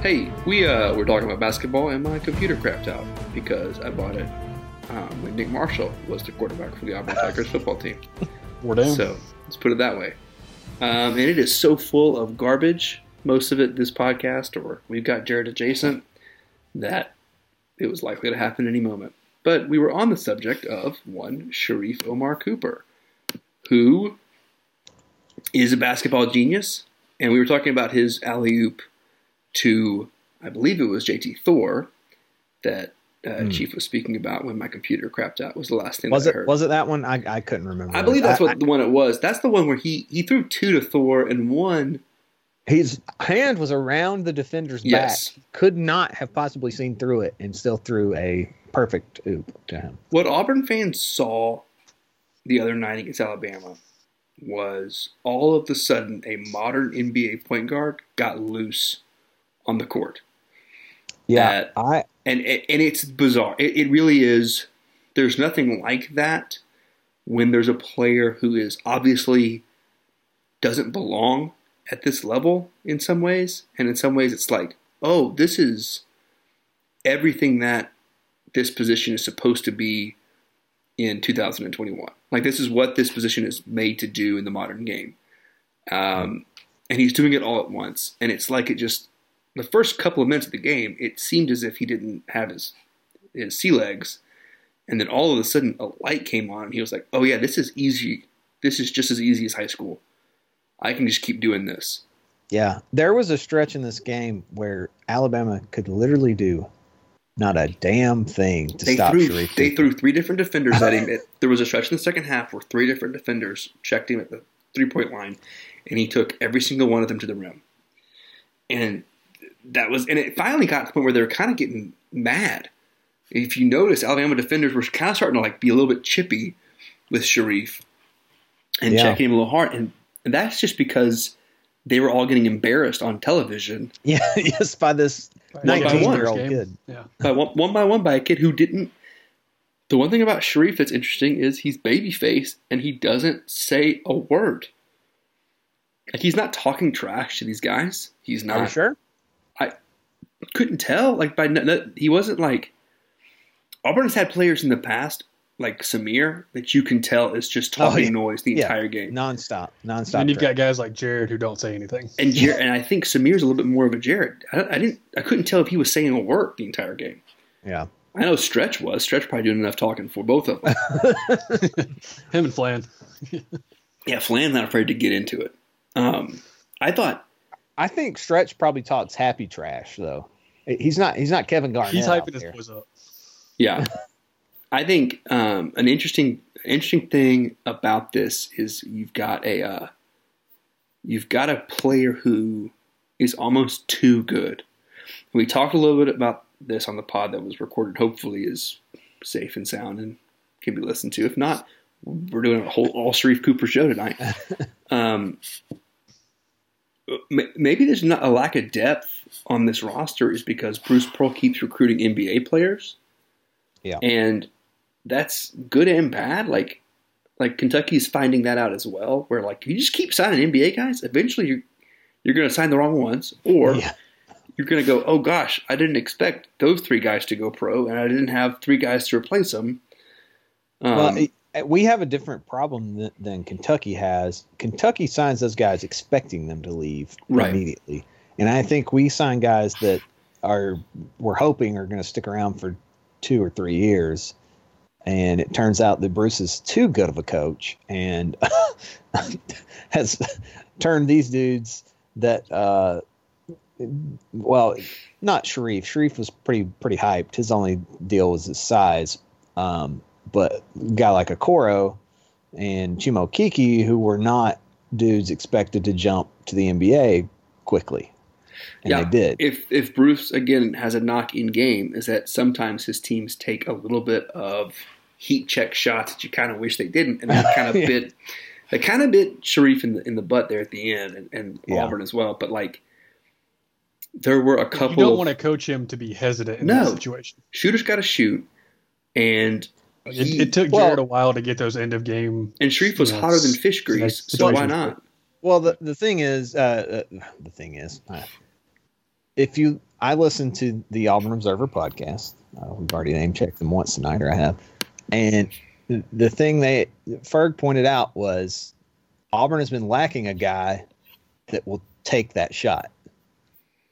Hey, we uh we're talking about basketball and my computer crapped out because I bought it um, when Nick Marshall was the quarterback for the Auburn Tigers football team. We're doomed. So let's put it that way. Um, and it is so full of garbage, most of it this podcast, or we've got Jared adjacent, that it was likely to happen any moment. But we were on the subject of one Sharif Omar Cooper, who is a basketball genius, and we were talking about his alley oop to, I believe it was JT Thor, that uh, Chief was speaking about when my computer crapped out. Was the last thing. Was I it heard. was it that one? I, I couldn't remember. I believe that's I- what the one it was. That's the one where he he threw two to Thor and one. His hand was around the defender's Yes. back. Could not have possibly seen through it and still threw a perfect oop to him. What Auburn fans saw the other night against Alabama was all of the sudden a modern NBA point guard got loose on the court. Yeah, I and and it's bizarre. It, it really is. There's nothing like that when there's a player who is obviously doesn't belong at this level in some ways, and in some ways it's like, oh, this is everything that this position is supposed to be in 2021. Like this is what this position is made to do in the modern game, um, and he's doing it all at once, and it's like it just the first couple of minutes of the game, it seemed as if he didn't have his his sea legs, and then all of a sudden a light came on, and he was like, "Oh yeah, this is easy. This is just as easy as high school. I can just keep doing this." yeah. There was a stretch in this game where Alabama could literally do not a damn thing to They stop threw Sharif. they threw three different defenders at him. There was a stretch in the second half where three different defenders checked him at the three point line, and he took every single one of them to the rim. And that was, and it finally got to the point where they were kind of getting mad. If you notice, Alabama defenders were kind of starting to like be a little bit chippy with Sharif and Yeah. checking him a little hard, and, and that's just because they were all getting embarrassed on television yeah, yes, by this One by one. nineteen-year-old Game. kid. Yeah. by one, one by one by a kid who didn't. The one thing about Sharif that's interesting is he's babyface and he doesn't say a word. Like he's not talking trash to these guys. He's Are you not. sure? I couldn't tell. Like by no, no- he wasn't like. Auburn has had players in the past like Samir that you can tell is just talking Oh, yeah. noise the Yeah. entire game. Nonstop, nonstop. And you've track. got guys like Jared who don't say anything. And Jer- and I think Samir's a little bit more of a Jared. I, I didn't. I couldn't tell if he was saying a word the entire game. yeah. I know Stretch was. Stretch probably doing enough talking for both of them. Him and Flan. Yeah, Flan's not afraid to get into it. Um, I thought I think Stretch probably talks happy trash though. He's not. He's not Kevin Garnett. He's hyping his boys up. Yeah, I think um, an interesting interesting thing about this is you've got a uh, you've got a player who is almost too good. We talked a little bit about this on the pod that was recorded. Hopefully, is safe and sound and can be listened to. If not, we're doing a whole all Sharif Cooper show tonight. um, m- maybe there's not a lack of depth on this roster is because Bruce Pearl keeps recruiting NBA players. Yeah. And that's good and bad. Like like Kentucky's finding that out as well, where like if you just keep signing NBA guys, eventually you're you're gonna sign the wrong ones. Or Yeah. you're gonna go, Oh gosh, I didn't expect those three guys to go pro and I didn't have three guys to replace them. Um, well, we have a different problem than, than Kentucky has. Kentucky signs those guys expecting them to leave Right. immediately, and I think we sign guys that are we're hoping are going to stick around for two or three years. And it turns out that Bruce is too good of a coach and has turned these dudes that uh, well, not Sharif. Sharif was pretty pretty hyped. His only deal was his size. Um, but guy like Okoro and Chuma Okeke, who were not dudes expected to jump to the NBA quickly, and Yeah. they did. If if Bruce again has a knock in game, is that sometimes his teams take a little bit of heat check shots that you kind of wish they didn't, and that kind of Yeah. bit they kind of bit Sharif in the in the butt there at the end, and, and Yeah. Auburn as well. But like, there were a couple. You don't of, want to coach him to be hesitant in No. that situation. shooters got to shoot, and he- It, it took Well- Jared a while to get those end of game. and Sharif was you know, hotter than fish grease, so why not? Well, the the thing is, uh, uh, the thing is, uh, if you, I listen to the Auburn Observer podcast. Uh, we've already name checked them once tonight, or I have. And the, the thing they Ferg pointed out was Auburn has been lacking a guy that will take that shot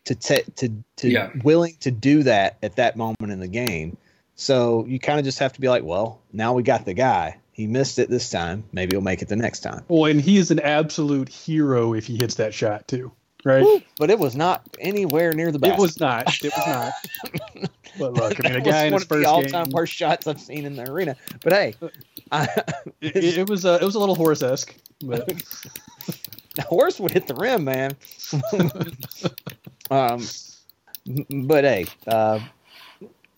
to take to to Yeah. willing to do that at that moment in the game. So you kind of just have to be like, well, now we got the guy. He missed it this time. Maybe he'll make it the next time. Well, and he is an absolute hero if he hits that shot too, right? but it was not anywhere near the best. It was not. It was not. but look, I mean, a That was guy in one his of the all-time game, worst shots I've seen in the arena. But hey, I, it, it- it was uh, it was a little Horace-esque, but the horse would hit the rim, man. um, but hey, uh,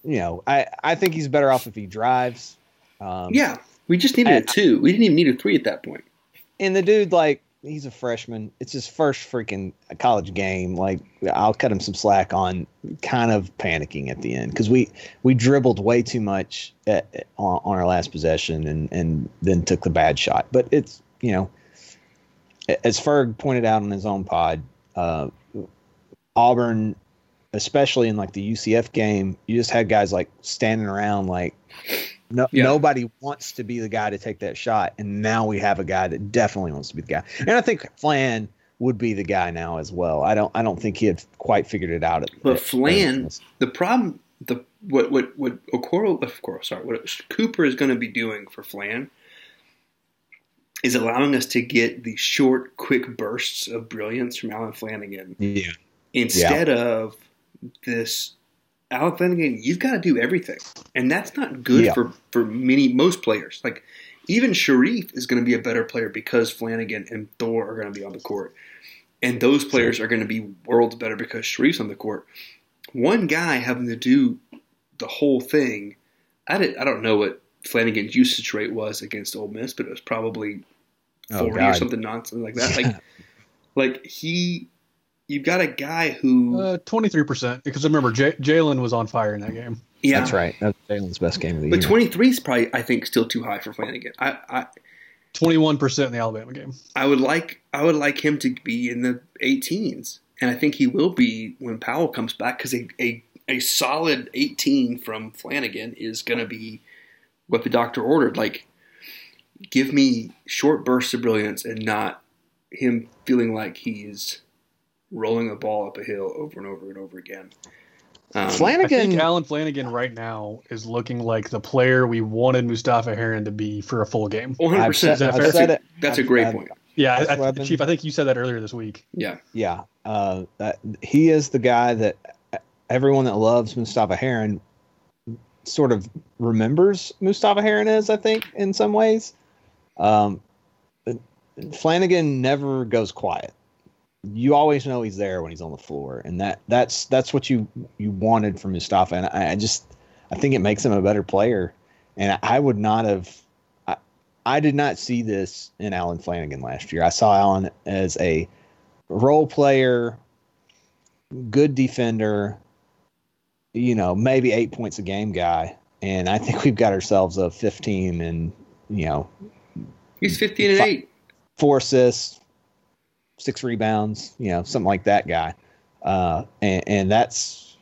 you know, I I think he's better off if he drives. Um, Yeah, we just needed a two. We didn't even need a three at that point. and the dude like he's a freshman it's his first freaking college game like i'll cut him some slack on kind of panicking at the end because we we dribbled way too much at, at- on, on our last possession and and then took the bad shot but it's you know as ferg pointed out on his own pod uh auburn especially in like the ucf game you just had guys like standing around like no, Yeah. nobody wants to be the guy to take that shot, and now we have a guy that definitely wants to be the guy. And I think Flan would be the guy now as well. I don't, I don't think he had quite figured it out. At, But at- Flan, the problem, the what what what Okoro, of course, sorry, what Cooper is going to be doing for Flan is allowing us to get the short, quick bursts of brilliance from Alan Flanagan yeah, instead of this. Alan Flanagan, you've got to do everything, and that's not good Yeah. for for many most players. Like even Sharif is going to be a better player because Flanagan and Thor are going to be on the court, and those players are going to be worlds better because Sharif's on the court. One guy having to do the whole thing. I did, I don't know what Flanagan's usage rate was against Ole Miss, but it was probably Oh, forty or God. something nonsense like that. Like, like he, you've got a guy who, uh, twenty three percent because remember J- Jalen was on fire in that game. yeah, that's right. That's Jalen's best game of the year. But twenty three is probably, I think, still too high for Flanagan. I, I, Twenty one percent in the Alabama game. I would like, I would like him to be in the 18s, and I think he will be when Powell comes back because a, a a solid 18 from Flanagan is going to be what the doctor ordered. Like, give me short bursts of brilliance and not him feeling like he's rolling the ball up a hill over and over and over again. Um, I think Flanagan, Alan Flanagan right now is looking like the player we wanted Mustapha Heron to be for a full game. 100%. I've I've that's said a, it. that's a I've- great I've- point. Yeah, I, I, Chief. I think you said that earlier this week. Yeah. yeah, uh, that, he is the guy that everyone that loves Mustapha Heron sort of remembers Mustapha Heron as. I think in some ways, um, Flanagan never goes quiet. You always know he's there when he's on the floor, and that that's that's what you you wanted from Mustapha. And I, I just I think it makes him a better player. And I, I would not have. I, I did not see this in Alan Flanagan last year. I saw Alan as a role player, good defender, you know, maybe eight points a game guy. And I think we've got ourselves a 15 and, you know, He's 15 and 8. four assists, six rebounds, you know, something like that guy. Uh, and, and that's,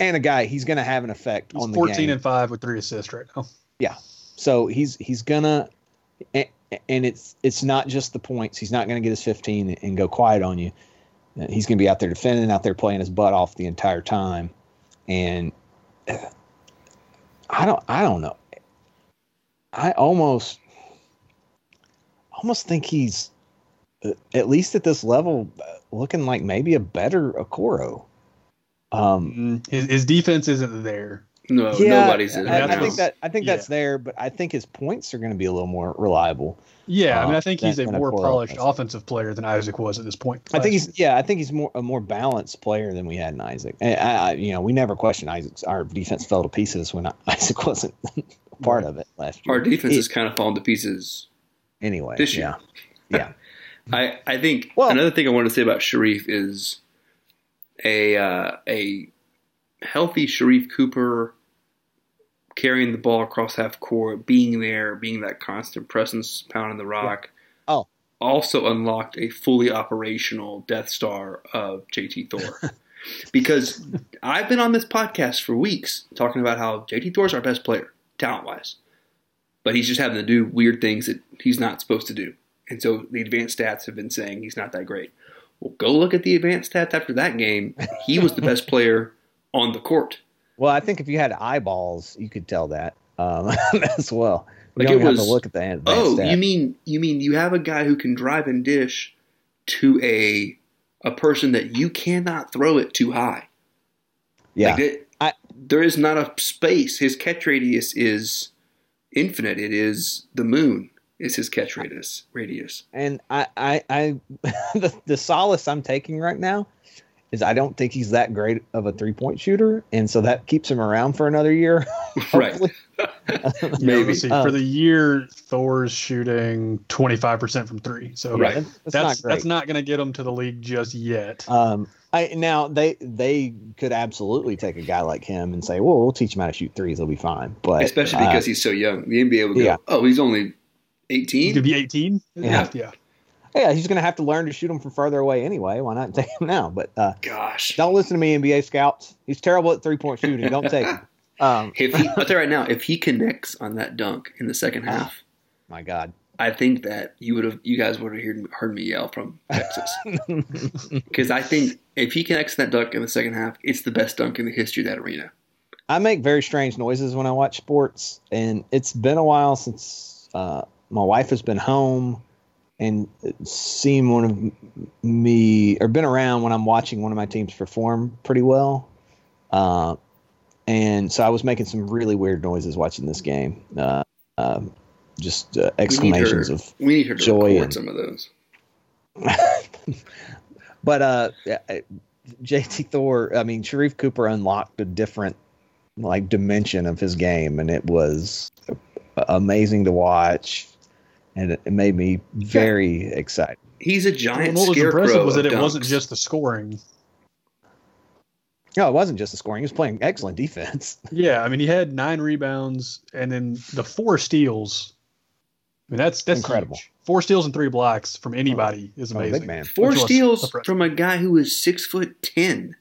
and a guy, he's going to have an effect He's on the fourteen game. and five with three assists right now. Yeah. So he's he's gonna, and, and it's it's not just the points. He's not gonna get his 15 and go quiet on you. He's gonna be out there defending, out there playing his butt off the entire time, and I don't I don't know. I almost almost think he's at least at this level, uh, looking like maybe a better Okoro. Um, Mm, His, his defense isn't there. No, yeah, nobody's I, I think that I think Yeah. that's there, but I think his points are going to be a little more reliable. Yeah, I mean, Uh, I think he's a than- than more Okoro polished is. offensive player than Isaac was at this point. I think he's yeah, I think he's more a more balanced player than we had in Isaac. And I, I, you know, we never questioned Isaac's our defense fell to pieces when Isaac wasn't part of it last year. Our defense It- has kind of fallen to pieces. anyway. this year. Yeah, yeah. I, I think Well- another thing I want to say about Sharif is a uh, a healthy Sharif Cooper carrying the ball across half court, being there, being that constant presence, pounding the rock. Oh. Also unlocked a fully operational Death Star of JT Thor. because I've been on this podcast for weeks talking about how JT Thor's our best player, talent wise. But he's just having to do weird things that he's not supposed to do. And so the advanced stats have been saying he's not that great. Well, go look at the advanced stats after that game. He was the best player on the court. Well, I think if you had eyeballs, you could tell that um, as well. You Like, don't it have to look at the advanced Oh, stat. you mean you mean you have a guy who can drive and dish to a a person that you cannot throw it too high. yeah? Like I- there is not a space. His catch radius is infinite. It is the moon. Is his catch radius radius? and I, I, I the, the solace I'm taking right now is I don't think he's that great of a three point shooter, and so that keeps him around for another year. Right. hopefully. Yeah, Maybe. see. Uh, for the year, Thor's shooting 25% from three. So Right. That's, that's not that's not going to get him to the league just yet. Um, I now they they could absolutely take a guy like him and say, "Well, we'll teach him how to shoot threes; he'll be fine." But Especially uh, because he's so young. The NBA would go, yeah. "Oh, he's only He's 18." to be 18. Yeah. yeah. yeah, he's going to have to learn to shoot them from further away anyway. Why not take him now? But uh, Gosh. don't listen to me, NBA scouts. He's terrible at three point shooting. Don't take him. Um, If he, I'll tell you right now, if he connects on that dunk in the second half, my God, I think that you would have, you guys would have heard, heard me yell from Texas. Because I think if he connects that dunk in the second half, it's the best dunk in the history of that arena. I make very strange noises when I watch sports, and it's been a while since uh, my wife has been home and seen one of me or been around when I'm watching one of my teams perform pretty well. Uh, and so I was making some really weird noises watching this game. Uh, um, just uh, We her, exclamations of we need her to joy and- some of those. but uh, JT Thor, I mean, Sharif Cooper unlocked a different like dimension of his game, and it was amazing to watch, and it, it made me very excited. He's a And giant what was scarecrow. impressive was that it wasn't just the scoring. No, it wasn't just the scoring; he was playing excellent defense. Yeah, I mean, he had nine rebounds and then the four steals. I mean, that's that's Incredible. huge. Four steals and three blocks from oh, anybody is Oh, big amazing. man. four Which was steals impressive. from a guy who is six foot ten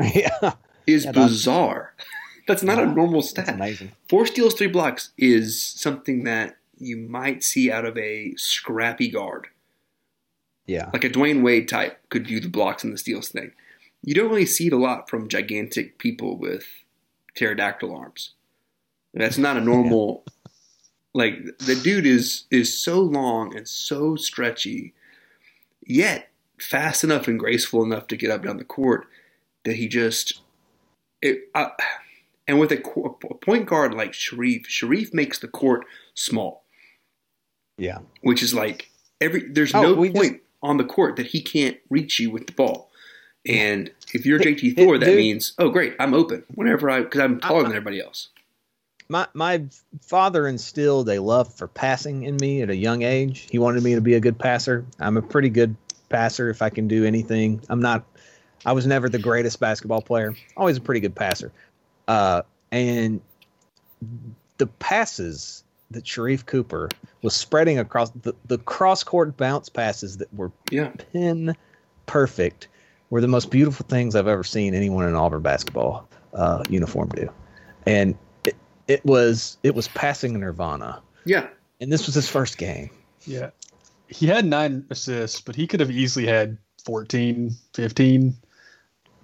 yeah, is Yeah, bizarre. That's not a normal stat. amazing. Four steals, three blocks is something that you might see out of a scrappy guard. Yeah, Like a Dwyane Wade type could do the blocks and the steals thing. You don't really see it a lot from gigantic people with pterodactyl arms. That's not a normal. Like the dude is is so long and so stretchy, yet fast enough and graceful enough to get up down the court that he just. It, uh, and with a, a point guard like Sharif, Sharif makes the court small yeah. which is like every there's Oh, no point just- on the court that he can't reach you with the ball. And if you're JT Thor, that dude. means oh great, I'm open whenever I because I'm taller than everybody else. my my father instilled a love for passing in me at a young age. He wanted me to be a good passer. I'm a pretty good passer if I can do anything. I'm not I was never the greatest basketball player. Always a pretty good passer. Uh, and the passes that Sharif Cooper was spreading across the, the cross court bounce passes that were Yeah, pin perfect were the most beautiful things I've ever seen anyone in Auburn basketball uh, uniform do. And it, it was it was passing nirvana. yeah. And this was his first game. Yeah. He had nine assists, but he could have easily had 14, 15.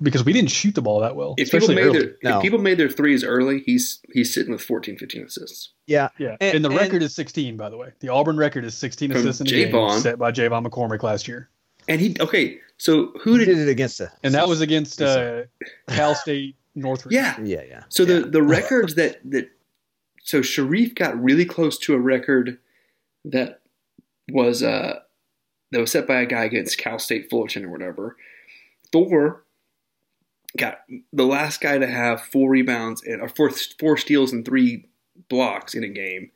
Because we didn't shoot the ball that well, If people made early. their No. if people made their threes early, he's he's sitting with 14, 15 assists. Yeah, Yeah, And- and, the and- record is 16, by the way. The Auburn record is 16 assists in a game J'Von. set by J'Von McCormick last year, And he okay, so who did did it against a and that was against uh, Cal State Northridge. yeah. yeah, yeah. So the the records that that so Sharif got really close to a record that was uh that was set by a guy against Cal State Fullerton or whatever. Thor got the last guy to have four rebounds and or four four steals and three blocks in a game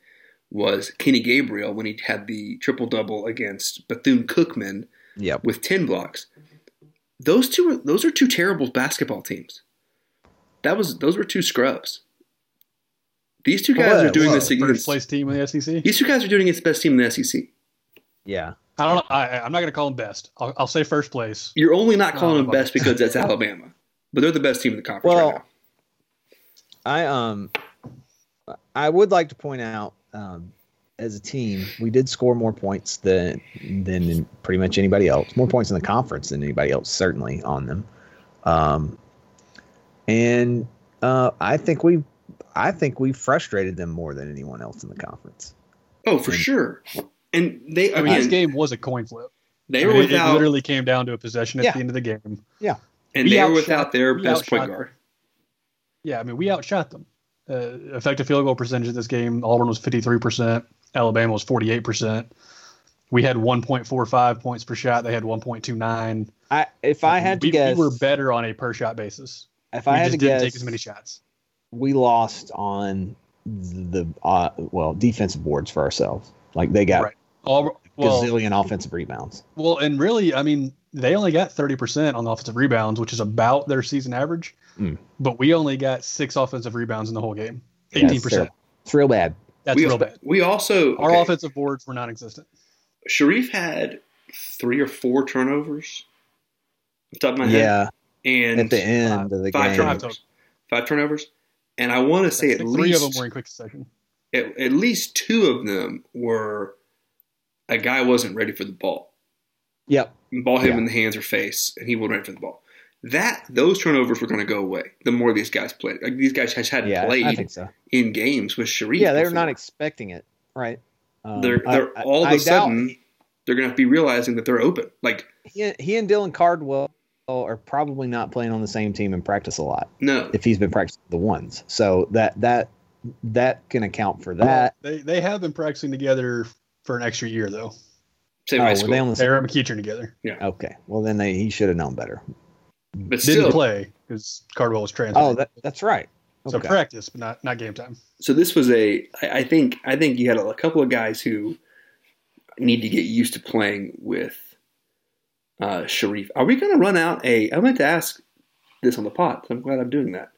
was Kenny Gabriel when he had the triple double against Bethune Cookman Yep. with ten blocks. Those two are those are two terrible basketball teams. That was those were two scrubs. These two guys Well, are doing well, this first against place team in the SEC. these two guys are doing against the best team in the SEC. Yeah. I don't know. I, I'm not going to call them best. I'll, I'll say first place. You're only not calling them best because that's Alabama, but they're the best team in the conference Well, right now. I um I would like to point out um as a team, we did score more points than than pretty much anybody else. More points in the conference than anybody else, certainly on them. Um, and uh, I think we, I think we frustrated them more than anyone else in the conference. Oh, for sure. And they I mean, this game was a coin flip. they I mean, it- without it literally came down to a possession at Yeah. the end of the game. Yeah, and we they were outshot- without their we best point outshot- guard. Yeah, I mean, we outshot them. Uh, effective field goal percentage of this game, Auburn was 53%, Alabama was 48%. We had 1.45 points per shot. They had 1.29. I if I had to we, guess, we were better on a per shot basis. if We I had just to didn't guess, take as many shots. we lost on the uh, well defensive boards for ourselves. Like they got Right. All, well, gazillion offensive rebounds. well, and really, I mean, they only got 30% on the offensive rebounds, which is about their season average. Mm. But we only got six offensive rebounds in the whole game. 18%. terrible. It's real bad. That's we, real bad. we also Our okay, offensive boards were non-existent. Sharif had three or four turnovers. Off the top of my head. Yeah, And at the end of the five game. turnovers. Five turnovers. And I want to say at think three of them were in quick succession. at, at least two of them were a guy wasn't ready for the ball. Yep. Ball hit him Yeah. in the hands or face, and he wasn't ready for the ball. That those turnovers were going to go away the more these guys played. Like these guys just hadn't Yeah, played so. in games with Sharif. Yeah, they're before. not expecting it. Right. Um, They're, they're I- all of I a doubt sudden they're going to to be realizing that they're open. Like he, he and Dylan Cardwell are probably not playing on the same team and practice a lot no, if he's been practicing the ones. So that that that can account for that. They they have been practicing together for an extra year though. same Oh, high school, they on the They were at McEachern together. Yeah. Okay. Well, then they, he should have known better. but Didn't still. play because Cardwell was transferred. Oh, that, that's right. so practice, but not not game time. So this was a. I I think I think you had a, a couple of guys who need to get used to playing with uh, Sharif. Are we going to run out a? I meant to ask this on the pot. So I'm glad I'm doing that.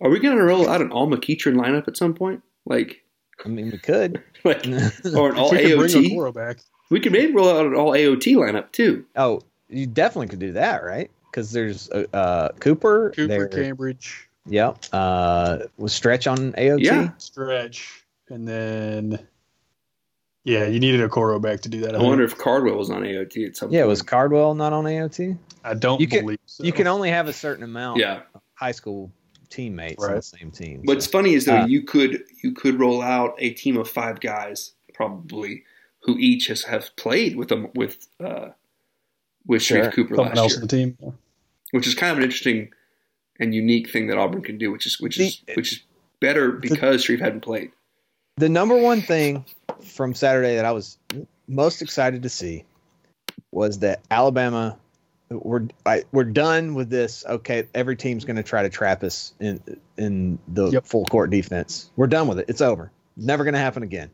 Are we going to roll out an all McEachern lineup at some point? Like, I mean, we could. like or an all we could bring AOT? Okoro back. We could maybe roll out an all AOT lineup too. oh, you definitely could do that, right? Because there's uh, uh, Cooper. Cooper, there, Cambridge, Yep. Uh, was Stretch on AOT? Yeah. Stretch, and then yeah, you needed Okoro back to do that. I, I wonder if Cardwell was on AOT at some Yeah. point. Was Cardwell not on AOT? I don't You can- believe so. You can only have a certain amount. Yeah. of High school teammates on the same team. What's so- funny is though Uh, you could you could roll out a team of five guys probably who each has have played with them with uh, with Sure. Sharif Cooper someone last else year, on the team. which is kind of an interesting and unique thing that Auburn can do, which is which is The- which is better because Sharif hadn't played. the number one thing from Saturday that I was most excited to see was that Alabama we're I, we're done with this. Okay, every team's going to try to trap us in in the Yep. full court defense. We're done with it. It's over. Never going to happen again.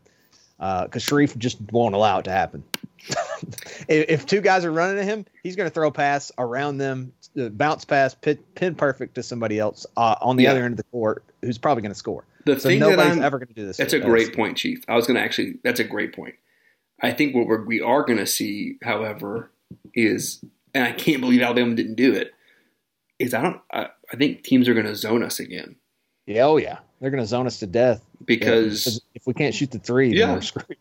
Because Sharif just won't allow it to happen. if, if two guys are running at him, he's going to throw a pass around them, uh, bounce pass, pin, pin perfect to somebody else uh, on the Yeah. other end of the court who's probably going to score. The So thing that I'm ever going to do this. That's to a us. great point, Chief. I was going to actually. That's a great point. I think what we're, we are going to see, however, is, and I can't believe Alabama didn't do it. Is I don't. I, I think teams are going to zone us again Yeah, oh yeah, they're going to zone us to death because if we can't shoot the three, Yeah. then we're screwed.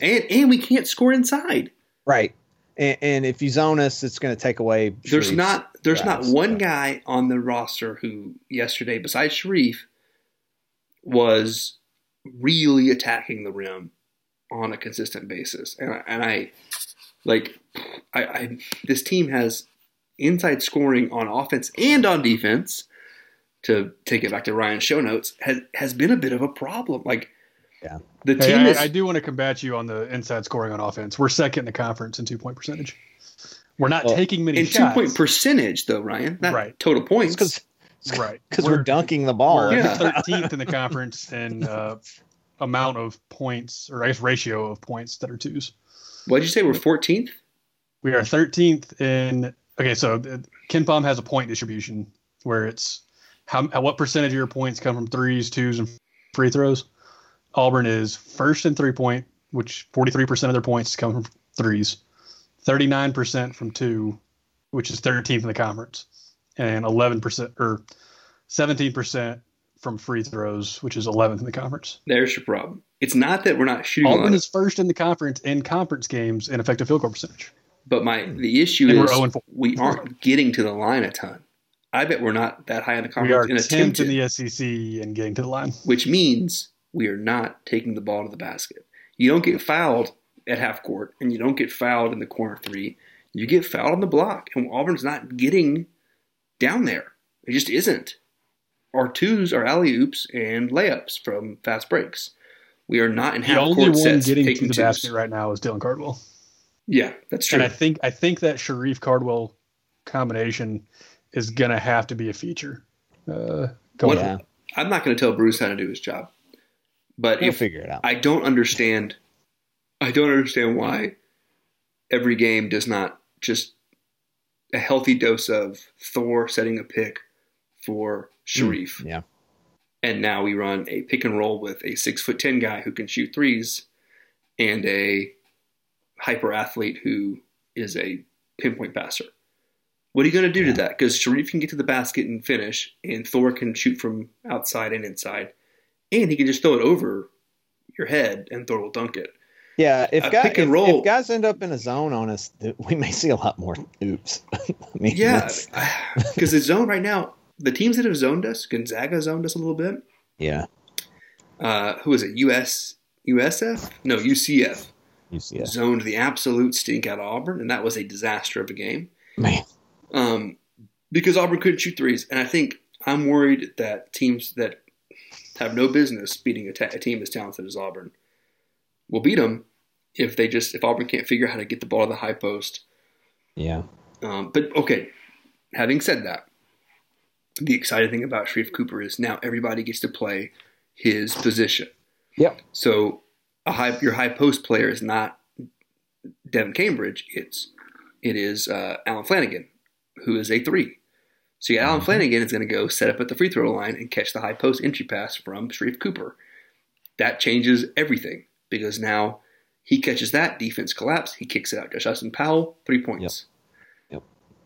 and and we can't score inside. Right. And, and if you zone us, it's going to take away. There's Sharif's not there's not one guy on the roster who yesterday, besides Sharif, was really attacking the rim on a consistent basis. And I, and I like I, I this team has inside scoring on offense and on defense. To take it back to Ryan's show notes, has has been a bit of a problem. Like, Yeah. the Hey, team I, is I do want to combat you on the inside scoring on offense. We're second in the conference in two point percentage. We're not Well, taking many in two point percentage though, Ryan. Not Right. total points. because right. because we're, dunking the ball. We're Yeah. 13th in the conference in uh, amount of points, or I guess ratio of points that are twos. What did you say? We're 14th. We are 13th in. Okay, so the- KenPom has a point distribution where it's how, how what percentage of your points come from threes, twos, and free throws. Auburn is first in three point, which 43% of their points come from threes, 39% from two, which is 13th in the conference, and 11% or 17% from free throws, which is 11th in the conference. There's your problem. It's not that we're not shooting Auburn is first in the conference in conference games in effective field goal percentage. But my hmm. the issue And is 0 and 4. we aren't getting to the line a ton. I bet we're not that high in the We are conference 10th and in the SEC and getting to the line. which means we are not taking the ball to the basket. You don't get fouled at half court, and you don't get fouled in the corner three. You get fouled on the block, and Auburn's not getting down there. It just isn't. Our twos are alley oops and layups from fast breaks. We are not in The half only court one sets getting to the twos. basket right now is Dylan Cardwell. Yeah, that's true. And I think I think that Sharif Cardwell combination is gonna have to be a feature. Uh, going What- Yeah. I'm not going to tell Bruce how to do his job, but He'll if figure it out. I don't understand, I don't understand why every game does not just a healthy dose of Thor setting a pick for Sharif, yeah. and now we run a pick and roll with a six foot ten guy who can shoot threes, and a hyper athlete who is a pinpoint passer. What are you going to do to that? Because Sharif can get to the basket and finish, and Thor can shoot from outside and inside, and he can just throw it over your head, and Thor will dunk it. Yeah, if, guy, if- if guys end up in a zone on us, we may see a lot more oops. I mean, Yeah, because the zone right now, the teams that have zoned us, Gonzaga zoned us a little bit. yeah, Uh, who is it? US USF? No, UCF see zoned the absolute stink out of Auburn, and that was a disaster of a game. man. um, because Auburn couldn't shoot threes. And I think I'm worried that teams that have no business beating a, ta- a team as talented as Auburn will beat them if they just if Auburn can't figure out how to get the ball to the high post. Yeah, Um, but okay, having said that, the exciting thing about Sharif Cooper is now everybody gets to play his position. Yep. So a high your high post player is not Devin Cambridge. It's it is uh, Alan Flanagan, who is a three. So yeah, Alan Flanagan is going to go set up at the free throw line and catch the high post entry pass from Sharif Cooper. That changes everything because now he catches that defense collapse. He kicks it out to Justin Powell, three points. Yep.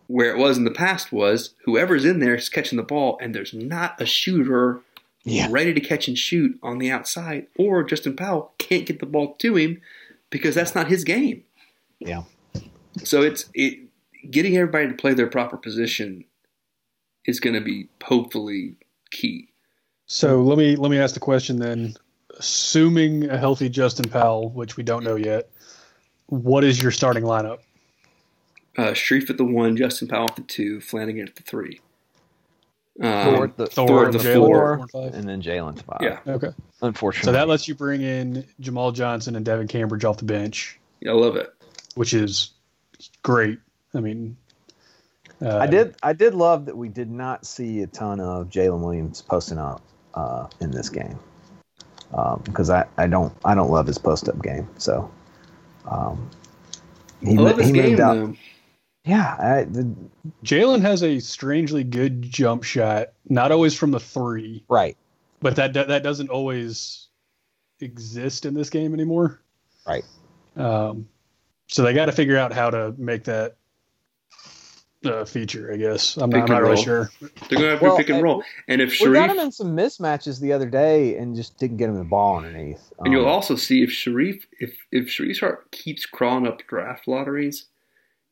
Where it was in the past was whoever's in there is catching the ball, and there's not a shooter yeah, ready to catch and shoot on the outside, or Justin Powell can't get the ball to him because that's not his game. yeah. So it's it getting everybody to play their proper position is going to be hopefully key. So let me let me ask the question then. Assuming a healthy Justin Powell, which we don't know yet, what is your starting lineup? Uh, Sharif at the one, Justin Powell at the two, Flanagan at the three. Um, Thor the, Thor Thor and the Jalen four. four and five? then Jalen's five. Yeah, Okay. unfortunately. So that lets you bring in Jamal Johnson and Devin Cambridge off the bench, I love it. which is great. I mean, uh, I did. I did love that we did not see a ton of Jalen Williams posting up uh, in this game because I, I don't I don't love his post up game. So um, he, I mo- love his he game moved out. though. Yeah, I, the, Jalen has a strangely good jump shot, not always from the three, right, but that that, that doesn't always exist in this game anymore. right. Um, so they got to figure out how to make that uh, feature. I guess I'm Pick not, I'm not really sure. They're going to have Well, to pick and and- roll. And if We got him in some mismatches the other day and just didn't get him the ball underneath. and you'll Um, also see if Sharif, if if Sharif start keeps crawling up draft lotteries,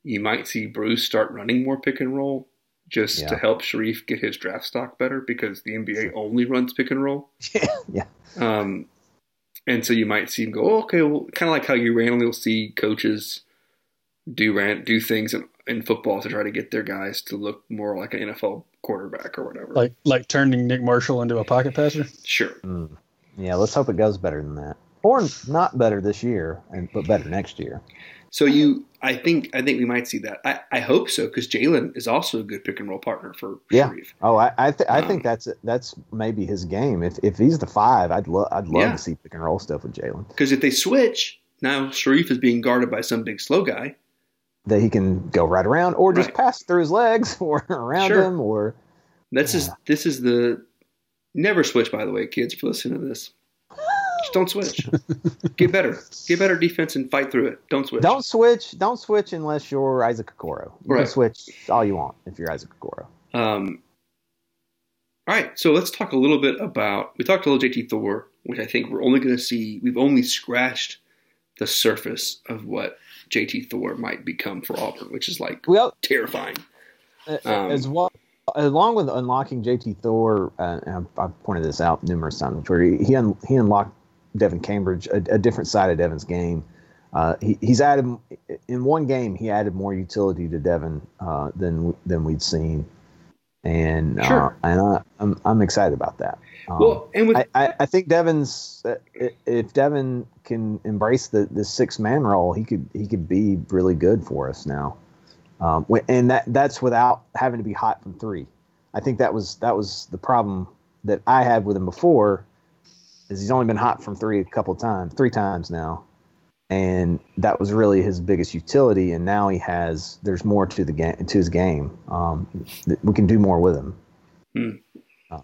you might see Bruce start running more pick and roll just Yeah. to help Sharif get his draft stock better because the NBA only runs pick and roll. yeah. Um, and so you might see him go, oh, okay, well, kind of like how you randomly will see coaches do ran do things in, in football to try to get their guys to look more like an NFL quarterback or whatever. Like like turning Nick Marshall into a pocket passer. sure, Mm. Yeah, let's hope it goes better than that. Or not better this year, and but better next year. So you, I think, I think we might see that. I, I hope so because Jalen is also a good pick and roll partner for Yeah. Sharif. Oh, I I, th- I Um, think that's that's maybe his game. If if he's the five, I'd love I'd love Yeah. to see pick and roll stuff with Jalen. Because if they switch, now Sharif is being guarded by some big slow guy. That he can go right around, or just Right. pass through his legs, or around Sure. him, or This is this is the never switch. By the way, kids, if you listen to this, just don't switch. Get better, get better defense, and fight through it. Don't switch. don't switch. Don't switch unless you're Isaac Okoro. You Right. can switch all you want if you're Isaac Okoro. Um, all right, so let's talk a little bit about. We talked a little JT Thor, which I think we're only going to see. We've only scratched the surface of what JT Thor might become for Auburn, which is like Well, terrifying. Um, as well along with unlocking JT Thor, uh, and I've, I've pointed this out numerous times, where he he, un, he unlocked Devin Cambridge a, a different side of Devin's game. Uh, he, he's added in one game. He added more utility to Devin uh, than than we'd seen, and Sure. uh, and I, I'm I'm excited about that. Um, Well, and with I, I, I think Devin's uh, if Devin can embrace the, the six man role, he could he could be really good for us now, um, and that that's without having to be hot from three. I think that was that was the problem that I had with him before, is he's only been hot from three a couple times, three times now, and that was really his biggest utility. And now he has there's more to the game to his game. Um, that we can do more with him. Hmm. Um,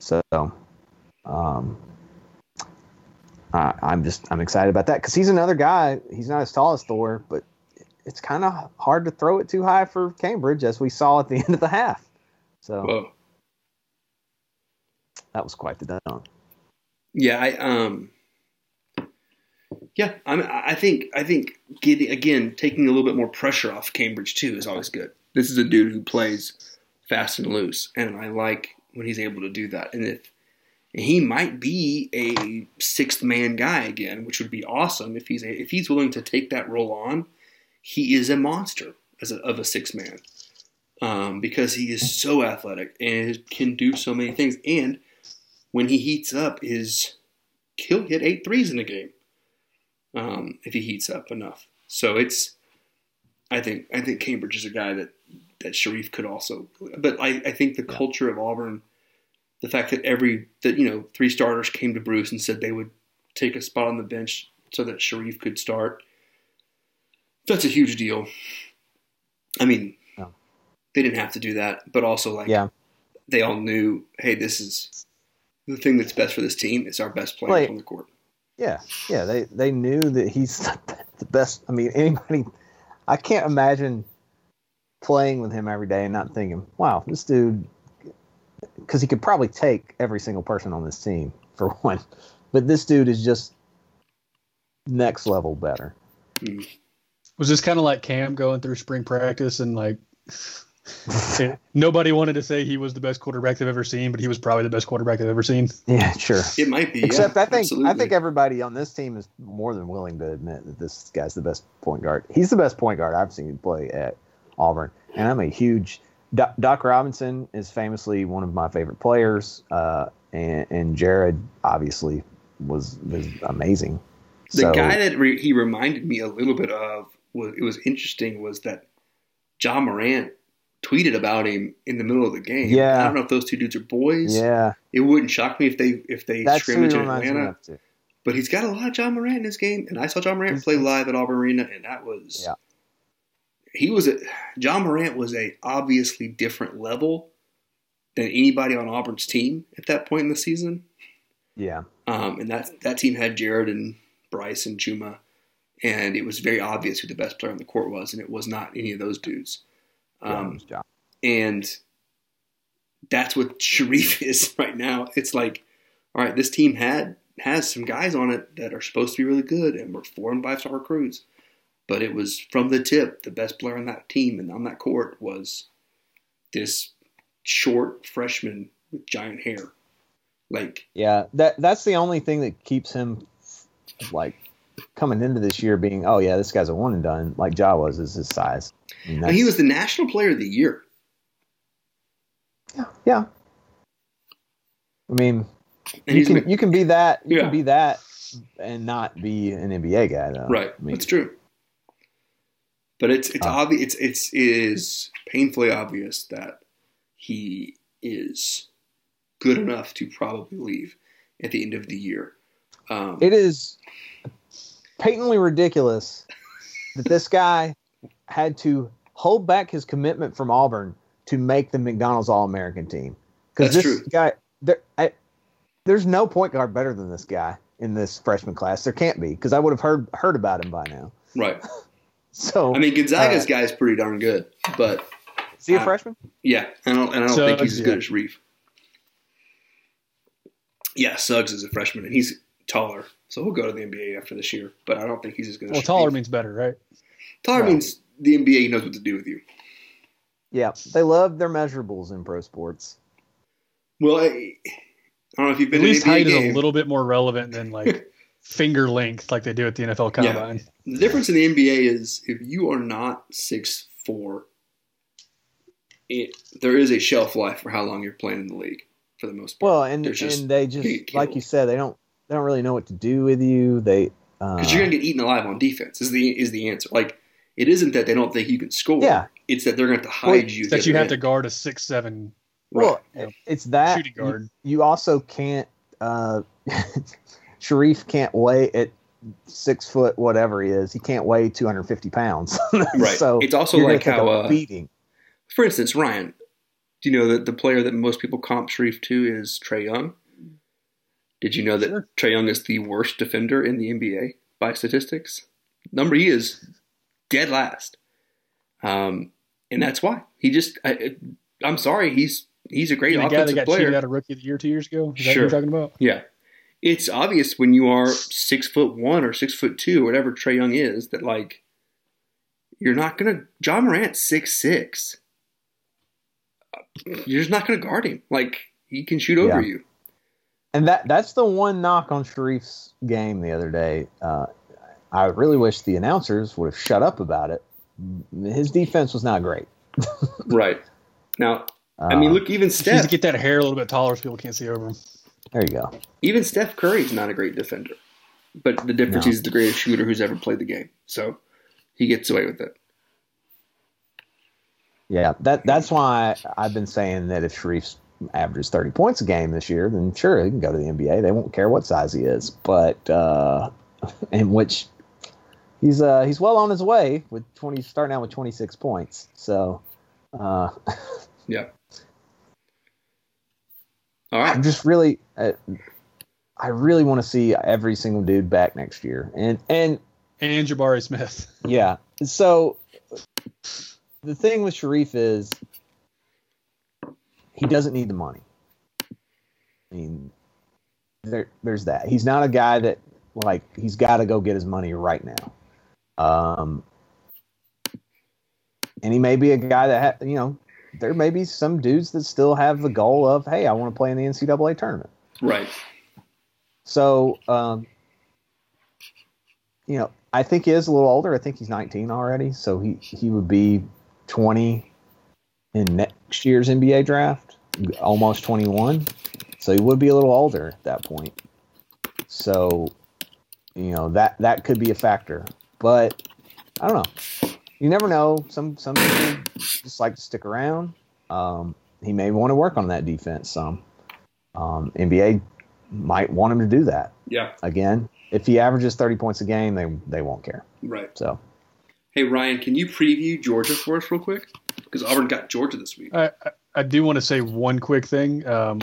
so, um, I, I'm just I'm excited about that because he's another guy. He's not as tall as Thor, but it's kind of hard to throw it too high for Cambridge, as we saw at the end of the half. So whoa, that was quite the dunk. Yeah, I um, yeah, I'm, I think I think getting again taking a little bit more pressure off Cambridge too is always good. This is a dude who plays fast and loose, and I like when he's able to do that. And if he might be a sixth man guy again, which would be awesome if he's a, if he's willing to take that role on. He is a monster as a, of a six man um, because he is so athletic and can do so many things. And when he heats up, is he'll hit eight threes in a game um, if he heats up enough. So it's I think I think Cambridge is a guy that that Sharif could also, but I, I think the culture of Auburn, the fact that every that you know three starters came to Bruce and said they would take a spot on the bench so that Sharif could start. That's a huge deal. I mean, Yeah. they didn't have to do that, but also like Yeah. they all knew, hey, this is the thing that's best for this team. is our best player Right. on the court. Yeah, yeah, they they knew that he's the best. I mean, anybody, I can't imagine playing with him every day and not thinking, "Wow, this dude," because he could probably take every single person on this team for one, but this dude is just next level better. Mm. Was this kind of like Cam going through spring practice and like it- nobody wanted to say he was the best quarterback they've ever seen, but he was probably the best quarterback they've ever seen. Yeah, sure. It might be. Except yeah, I think absolutely. I think everybody on this team is more than willing to admit that this guy's the best point guard. He's the best point guard I've seen play at Auburn, and I'm a huge Doc, Doc Robinson is famously one of my favorite players, uh, and, and Jared obviously was was amazing. the So- guy that re- he reminded me a little bit of was it was interesting was that Ja Morant tweeted about him in the middle of the game. Yeah. I don't know if those two dudes are boys. yeah, It wouldn't shock me if they if they that's scrimmage in Atlanta. But he's got a lot of Ja Morant in his game, and I saw Ja Morant play live at Auburn Arena, and that was Yeah. he was a Ja Morant was a obviously different level than anybody on Auburn's team at that point in the season. Yeah, Um, and that that team had Jared and Bryce and Chuma, and it was very obvious who the best player on the court was, and it was not any of those dudes. Yeah, Um, was and that's what Sharif is right now. It's like, all right, this team had has some guys on it that are supposed to be really good, and were four and five star recruits. but it was from the tip. The best player on that team and on that court was this short freshman with giant hair. Like, Yeah, that that's the only thing that keeps him like coming into this year being, oh yeah, this guy's a one and done, like Ja was, is his size. And he was the national player of the year. yeah. yeah. I mean, And you can you can be that you Yeah. can be that and not be an NBA guy though. right. I mean, That's true. But it's it's Uh, obvious. It's it's it is painfully obvious that he is good enough to probably leave at the end of the year. Um, it is patently ridiculous that this guy had to hold back his commitment from Auburn to make the McDonald's All American team. Because this true. guy, there, I, there's no point guard better than this guy in this freshman class. There can't be because I would have heard heard about him by now. right. So I mean, Gonzaga's Uh, guy is pretty darn good, but is he a uh, freshman? yeah, I don't, and I don't Suggs, think he's as good yeah. as Reeve. Yeah, Suggs is a freshman, and he's taller, so he'll go to the NBA after this year. But I don't think he's as good. Well, taller means better, right? taller Right. means the NBA knows what to do with you. Yeah, they love their measurables in pro sports. Well, I, I don't know if you've been At least to an NBA height is a little bit more relevant than like finger length, like they do at the NFL Yeah. Combine. The difference in the NBA is if you are not six four, it, there is a shelf life for how long you're playing in the league for the most part. Well, and just- and they just like you said, they don't they don't really know what to do with you. They uh, because you're gonna get eaten alive on defense. Is the is the answer? Like it isn't that they don't think you can score. Yeah. it's that they're going to hide Well, you. That you other have to guard a six seven. Well, Right. it's that Shooting guard. You, you also can't. Uh, Sharife can't weigh at six foot whatever he is. He can't weigh 250 pounds. Right. so It's also you're like how, a uh, beating. For instance, Ryan, do you know that the player that most people comp Sharife to is Trae Young? Did you know that Sure. Trae Young is the worst defender in the NBA by statistics? Number he is dead last, um, and that's why he just. I, I'm sorry, he's he's a great the guy that offensive got player. cheated out of rookie of the year two years ago. Is that Sure. what you're talking about? Yeah. It's obvious when you are six foot one or six foot two, or whatever Trae Young is, that like you're not gonna Ja Morant's six six. You're just not gonna guard him. Like he can shoot over you. And that that's the one knock on Sharife's game the other day. Uh, I really wish the announcers would have shut up about it. His defense was not great. Right. Now I mean look, even He needs to Steph get that hair a little bit taller so people can't see over him. there you go. even Steph Curry's not a great defender. But the difference No. he's the greatest shooter who's ever played the game. So he gets away with it. Yeah, that that's why I've been saying that if Sharife averages 30 points a game this year, then sure he can go to the NBA. They won't care what size he is, but uh, in which he's uh, he's well on his way with 20 starting out with 26 points. So uh, Yeah. All right. I'm just really uh, I really want to see every single dude back next year, and and And Jabari Smith. Yeah. So the thing with Sharife is he doesn't need the money. I mean, there, there's that. He's not a guy that like he's got to go get his money right now. Um, and he may be a guy that ha- you know there may be some dudes that still have the goal of hey I want to play in the NCAA tournament. Right. So, um, you know, I think he is a little older. I think he's 19 already. So he, he would be 20 in next year's NBA draft, almost 21. So he would be a little older at that point. So, you know, that, that could be a factor. But I don't know. You never know. Some, some people just like to stick around. Um, he may want to work on that defense some. Um, NBA might want him to do that Yeah. again. If he averages 30 points a game, they they won't care. Right. So Hey Ryan, can you preview Georgia for us real quick? Because Auburn got Georgia this week. I, I- do want to say one quick thing. Um,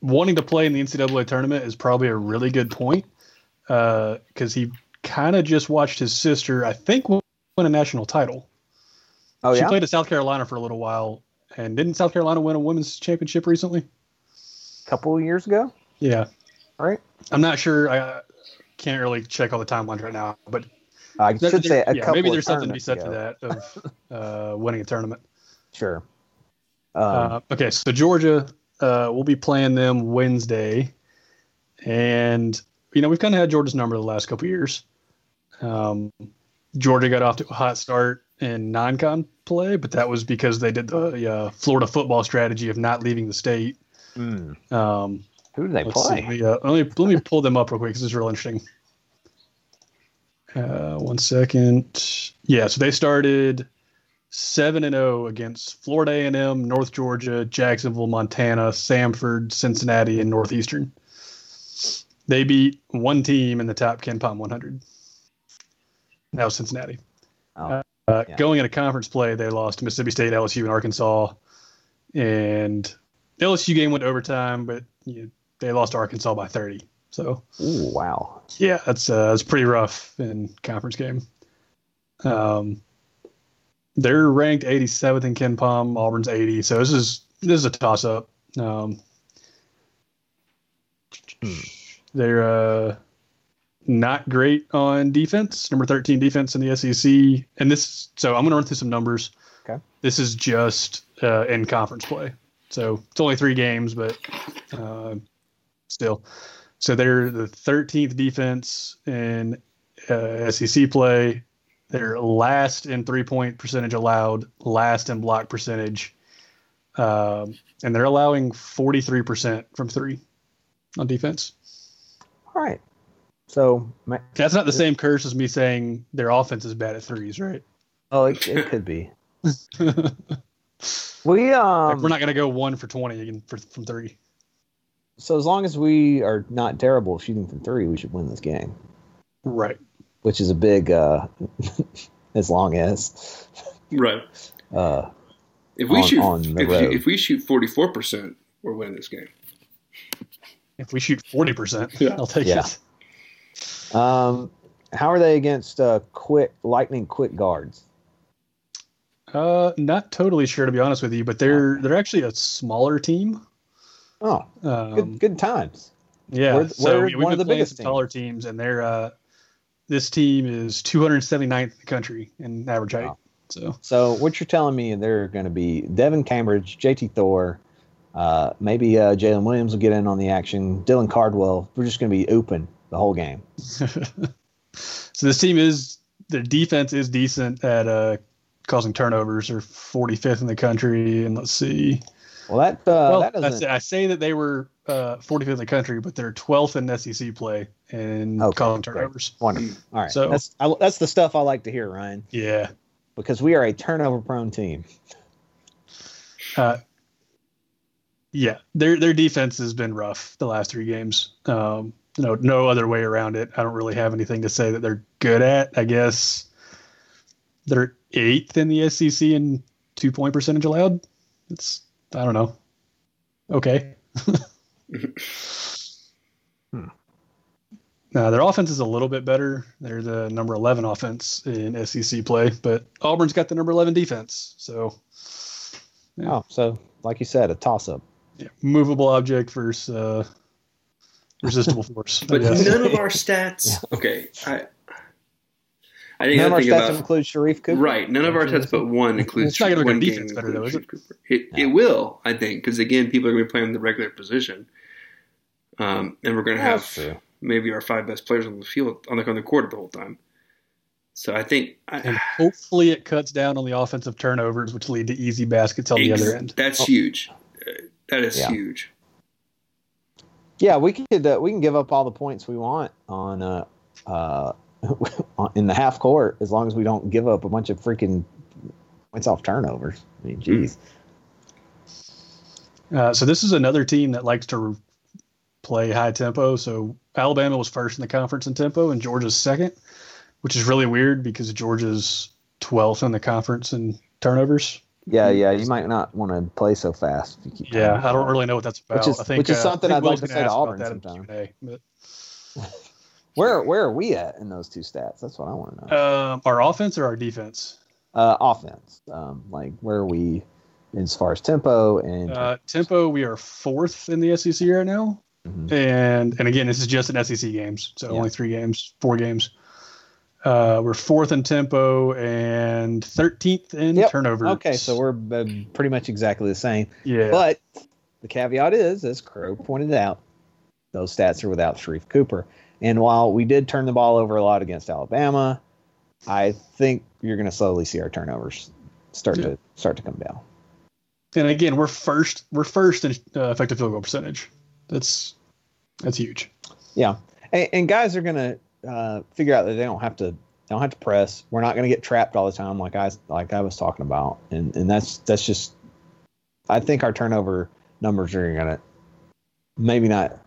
wanting to play in the NCAA tournament is probably a really good point because he kind of just watched his sister, I think, win a national title. oh yeah she yeah, played at South Carolina for a little while, and didn't South Carolina win a women's championship recently? a couple of years ago, Yeah, right? I'm not sure. I can't really check all the timelines right now, but I There- should say a yeah, couple. maybe there's something to be said ago. for that of uh, winning a tournament. Sure. Um, Uh, okay, so Georgia, uh, we'll be playing them Wednesday, and you know we've kind of had Georgia's number the last couple years. Um, Georgia got off to a hot start in non-con play, but that was because they did the uh, Florida football strategy of not leaving the state. hmm. Um, Who do they play? see, let, me, uh, let me let me pull them up real quick because it's real interesting. Uh, one second. Yeah, so they started seven and zero against Florida A and M, North Georgia, Jacksonville, Montana, Samford, Cincinnati, and Northeastern. They beat one team in the top KenPom 100. Now Cincinnati. Oh, Uh, yeah. Going into conference play, they lost to Mississippi State, LSU, and Arkansas. And the LSU game went overtime, but you know, they lost to Arkansas by 30. So Ooh, wow. yeah, that's uh, that's pretty rough in conference game. Um, they're ranked 87th in KenPom. Auburn's 80. So this is this is a toss up. Um, they're uh, not great on defense. Number 13 defense in the SEC. And this, so I'm going to run through some numbers. Okay. This is just uh, in conference play. So it's only three games, but uh, still. So they're the 13th defense in uh, SEC play. They're last in three point percentage allowed, last in block percentage, um, and they're allowing 43% from three on defense. All right. So, ma- That's not the same curse as me saying their offense is bad at threes, right? oh, it, it could be. We um. Like, we're not going to go one for 20 again for, from three. so as long as we are not terrible shooting from three, we should win this game. Right. Which is a big uh. as long as Right. uh. If we On- shoot on the if, road. you, if we shoot forty four percent, we're winning this game. If we shoot 40%, Yeah. I'll take Yeah. it. Um. How are they against uh quick lightning quick guards? Uh, not totally sure to be honest with you, but they're they're actually a smaller team. Oh, Um, good good times. Yeah, We're- so we're we, we've one of the biggest some taller teams, and they're uh, this team is 279th in the country in average height. Wow. So So what you're telling me, they're going to be Devin Cambridge, JT Thor, uh, maybe uh, Jaylin Williams will get in on the action. Dylan Cardwell. We're just going to be open the whole game. so this team is their defense is decent at uh, causing turnovers. They're 45th in the country, and let's see. Well, that uh, well, that doesn't. I say that they were uh, 45th in the country, but they're 12th in SEC play and Okay, great. turnovers. Wonderful. All right, So- that's I, that's the stuff I like to hear, Ryan, Yeah. because we are a turnover-prone team. Uh, yeah, their their defense has been rough the last three games. Um, no, no other way around it. I don't really have anything to say that they're good at. I guess they're eighth in the SEC in two point percentage allowed. It's I don't know. Okay. Hmm. Uh, their offense is a little bit better. They're the number 11 offense in SEC play, but Auburn's got the number 11 defense. So Yeah. Oh, so like you said, a toss-up. yeah, movable object versus uh, resistible force. But none of our stats. Okay, I. I think None of our think stats about include Sharife Cooper. right. None of our stats, but one includes. It's not gonna make one defense game better, though, includes is it? Sharife Cooper. It, it will, I think, because again, people are going to be playing the regular position, um, and we're going to have true. maybe our five best players on the field on the on the court the whole time. So I think I, and hopefully it cuts down on the offensive turnovers, which lead to easy baskets on the other end. that's huge. Uh, that is Yeah. huge. Yeah, we could uh, we can give up all the points we want on uh uh in the half court as long as we don't give up a bunch of freaking points off turnovers. I mean, geez. Uh, so this is another team that likes to play high tempo. So Alabama was first in the conference in tempo, and Georgia's second, which is really weird because Georgia's 12th in the conference in turnovers. Yeah, yeah, you might not want to play so fast. If you keep Yeah. I don't really know what that's about. Which is- I think, which is uh, something think I'd like to say to Auburn sometime. Q&A, but- Where where are we at in those two stats? That's what I want to know. Um, our offense or our defense? Uh, offense, um, like where are we as far as tempo and Uh, tempo, we are fourth in the SEC right now, Mhm. and and again, this is just in SEC games, so Yeah. only three games, four games. Uh, we're fourth in tempo and 13th in Yep. turnovers. Okay, so we're uh, pretty much exactly the same. yeah. But the caveat is, as Crow pointed out, those stats are without Sharife Cooper. And while we did turn the ball over a lot against Alabama, I think you're going to slowly see our turnovers start to start to come down. and again, we're first. We're first in uh, effective field goal percentage. That's that's huge. Yeah, and, and guys are going to uh, figure out that they don't have to they don't have to press. We're not going to get trapped all the time, like I like I was talking about, and and that's that's just. I think our turnover numbers are going to maybe not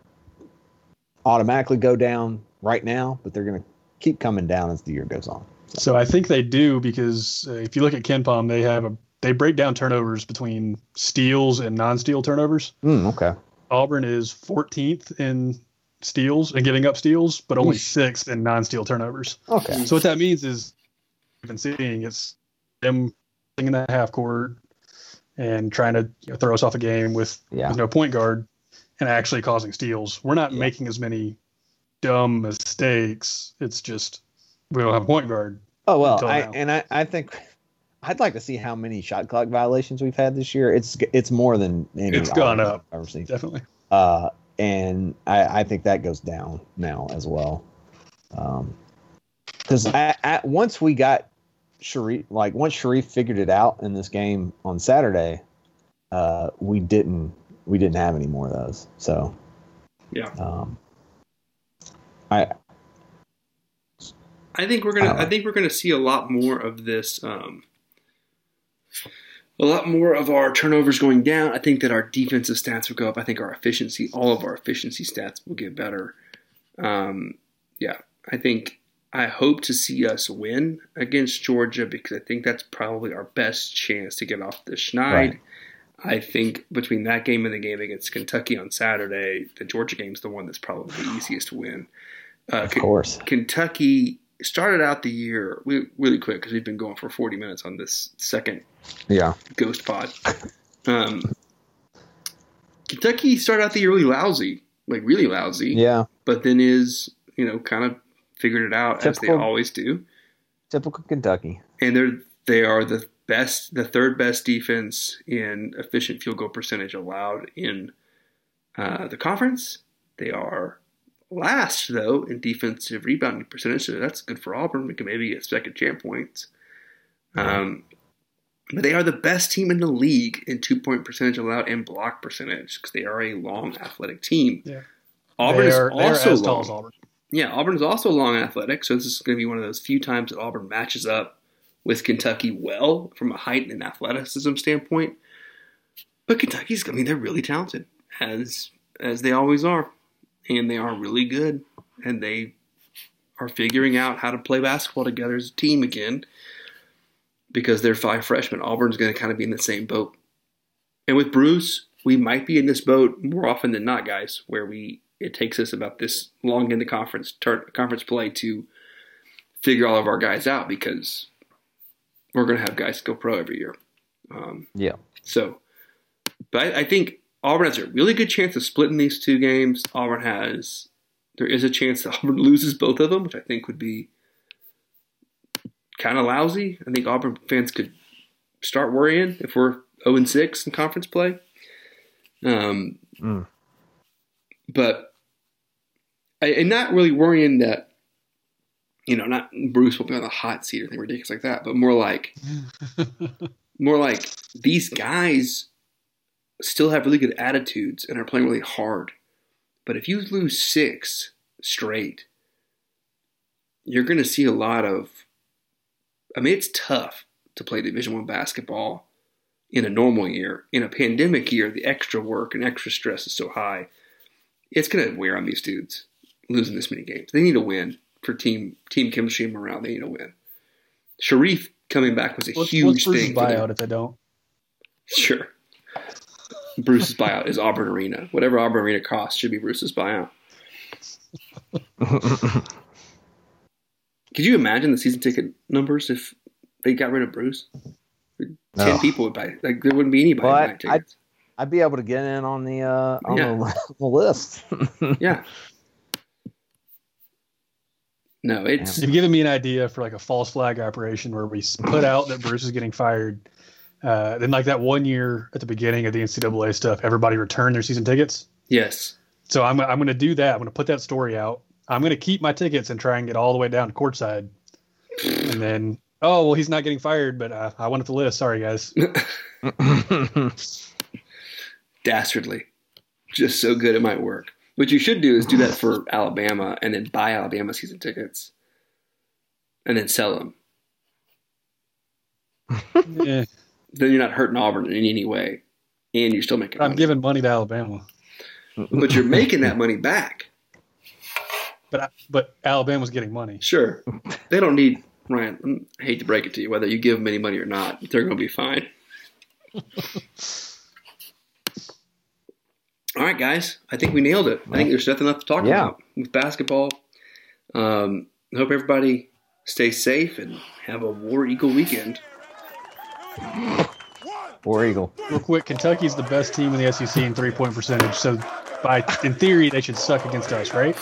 automatically go down right now, but they're going to keep coming down as the year goes on. So I think they do because uh, if you look at KenPom, they have a they break down turnovers between steals and non-steal turnovers. Mm, okay. Auburn is 14th in steals and giving up steals, but only sixth in non-steal turnovers. Okay. So what that means is, we've been seeing it's them in that half court and trying to you know, throw us off a game with, Yeah. with no point guard and actually causing steals. We're not making as many dumb mistakes. It's just we don't have a point guard. Oh well, I, and I, I think I'd like to see how many shot clock violations we've had this year. It's it's more than any It's gone up. I've ever seen. Definitely. Uh, and I, I think that goes down now as well. Um, because at, once we got Sharife, like once Sharife figured it out in this game on Saturday, uh, we didn't we didn't have any more of those. So Yeah. um, I I think we're gonna. Uh, I think we're gonna see a lot more of this. Um, a lot more of our turnovers going down. I think that our defensive stats will go up. I think our efficiency, all of our efficiency stats, will get better. Um, yeah, I think. I hope to see us win against Georgia because I think that's probably our best chance to get off the schneid. Right. I think between that game and the game against Kentucky on Saturday, the Georgia game's the one that's probably the easiest to win. Uh, of course Kentucky started out the year really, really quick because we've been going for 40 minutes on this second yeah Ghost Pod. Um, Kentucky started out the year really lousy, like really lousy, yeah but then is, you know, kind of figured it out as they always do. typical Kentucky. And they're, they are the best, the third best defense in efficient field goal percentage allowed in uh, the conference. They are last, though, in defensive rebounding percentage, so that's good for Auburn. We can maybe get second champ points. Um, but they are the best team in the league in two point percentage allowed and block percentage because they are a long athletic team. Yeah. Auburn they is are, are also long. as Auburn. Yeah, Auburn is also long athletic, so this is going to be one of those few times that Auburn matches up with Kentucky well from a height and athleticism standpoint. But Kentucky's, I mean, they're really talented as as they always are, and they are really good, and they are figuring out how to play basketball together as a team again because they're five freshmen. Auburn's going to kind of be in the same boat, and with Bruce, we might be in this boat more often than not, guys, where we it takes us about this long into conference tur- conference play to figure all of our guys out because we're going to have guys go pro every year. Um, Yeah. so, but I, I think Auburn has a really good chance of splitting these two games. Auburn has there is a chance that Auburn loses both of them, which I think would be kind of lousy. I think Auburn fans could start worrying if we're 0 and 6 in conference play. Um, Mm. but and not really worrying that you know, not Bruce will be on the hot seat or anything ridiculous like that, but more like more like these guys still have really good attitudes and are playing really hard. But if you lose six straight, you're going to see a lot of. I mean, it's tough to play Division One basketball in a normal year. In a pandemic year, the extra work and extra stress is so high. It's going to wear on these dudes losing this many games. They need to win for team team chemistry and morale. They need to win. Sharife coming back was a What's, huge what's Bruce's thing. for buyout if they don't? Sure. Bruce's buyout is Auburn Arena. Whatever Auburn Arena costs should be Bruce's buyout. Could you imagine the season ticket numbers if they got rid of Bruce? Ten people would buy. Like there wouldn't be anybody Well, I- buying tickets. I'd be able to get in on the uh, on Yeah. the, the list. yeah. No, it's You've given me an idea for like a false flag operation where we put out that Bruce is getting fired. Uh, then, like that one year at the beginning of the NCAA stuff, everybody returned their season tickets. yes. So I'm I'm going to do that. I'm going to put that story out. I'm going to keep my tickets and try and get all the way down to courtside. And then, oh well, he's not getting fired, but uh, I went up the list. Sorry, guys. Dastardly. Just so good it might work. What you should do is do that for Alabama and then buy Alabama season tickets and then sell them. Eh, Then you're not hurting Auburn in any way, and you're still making. I'm money. giving money to Alabama, but you're making that money back. but I, but Alabama's getting money. Sure, they don't need Ryan. I hate to break it to you, whether you give them any money or not, they're going to be fine. All right, guys. I think we nailed it. I think there's nothing left to talk Yeah. about with basketball. Um, I hope everybody stays safe and have a War Eagle weekend. War Eagle. Real quick, Kentucky's the best team in the SEC in three point percentage. So, by in theory, they should suck against us, right?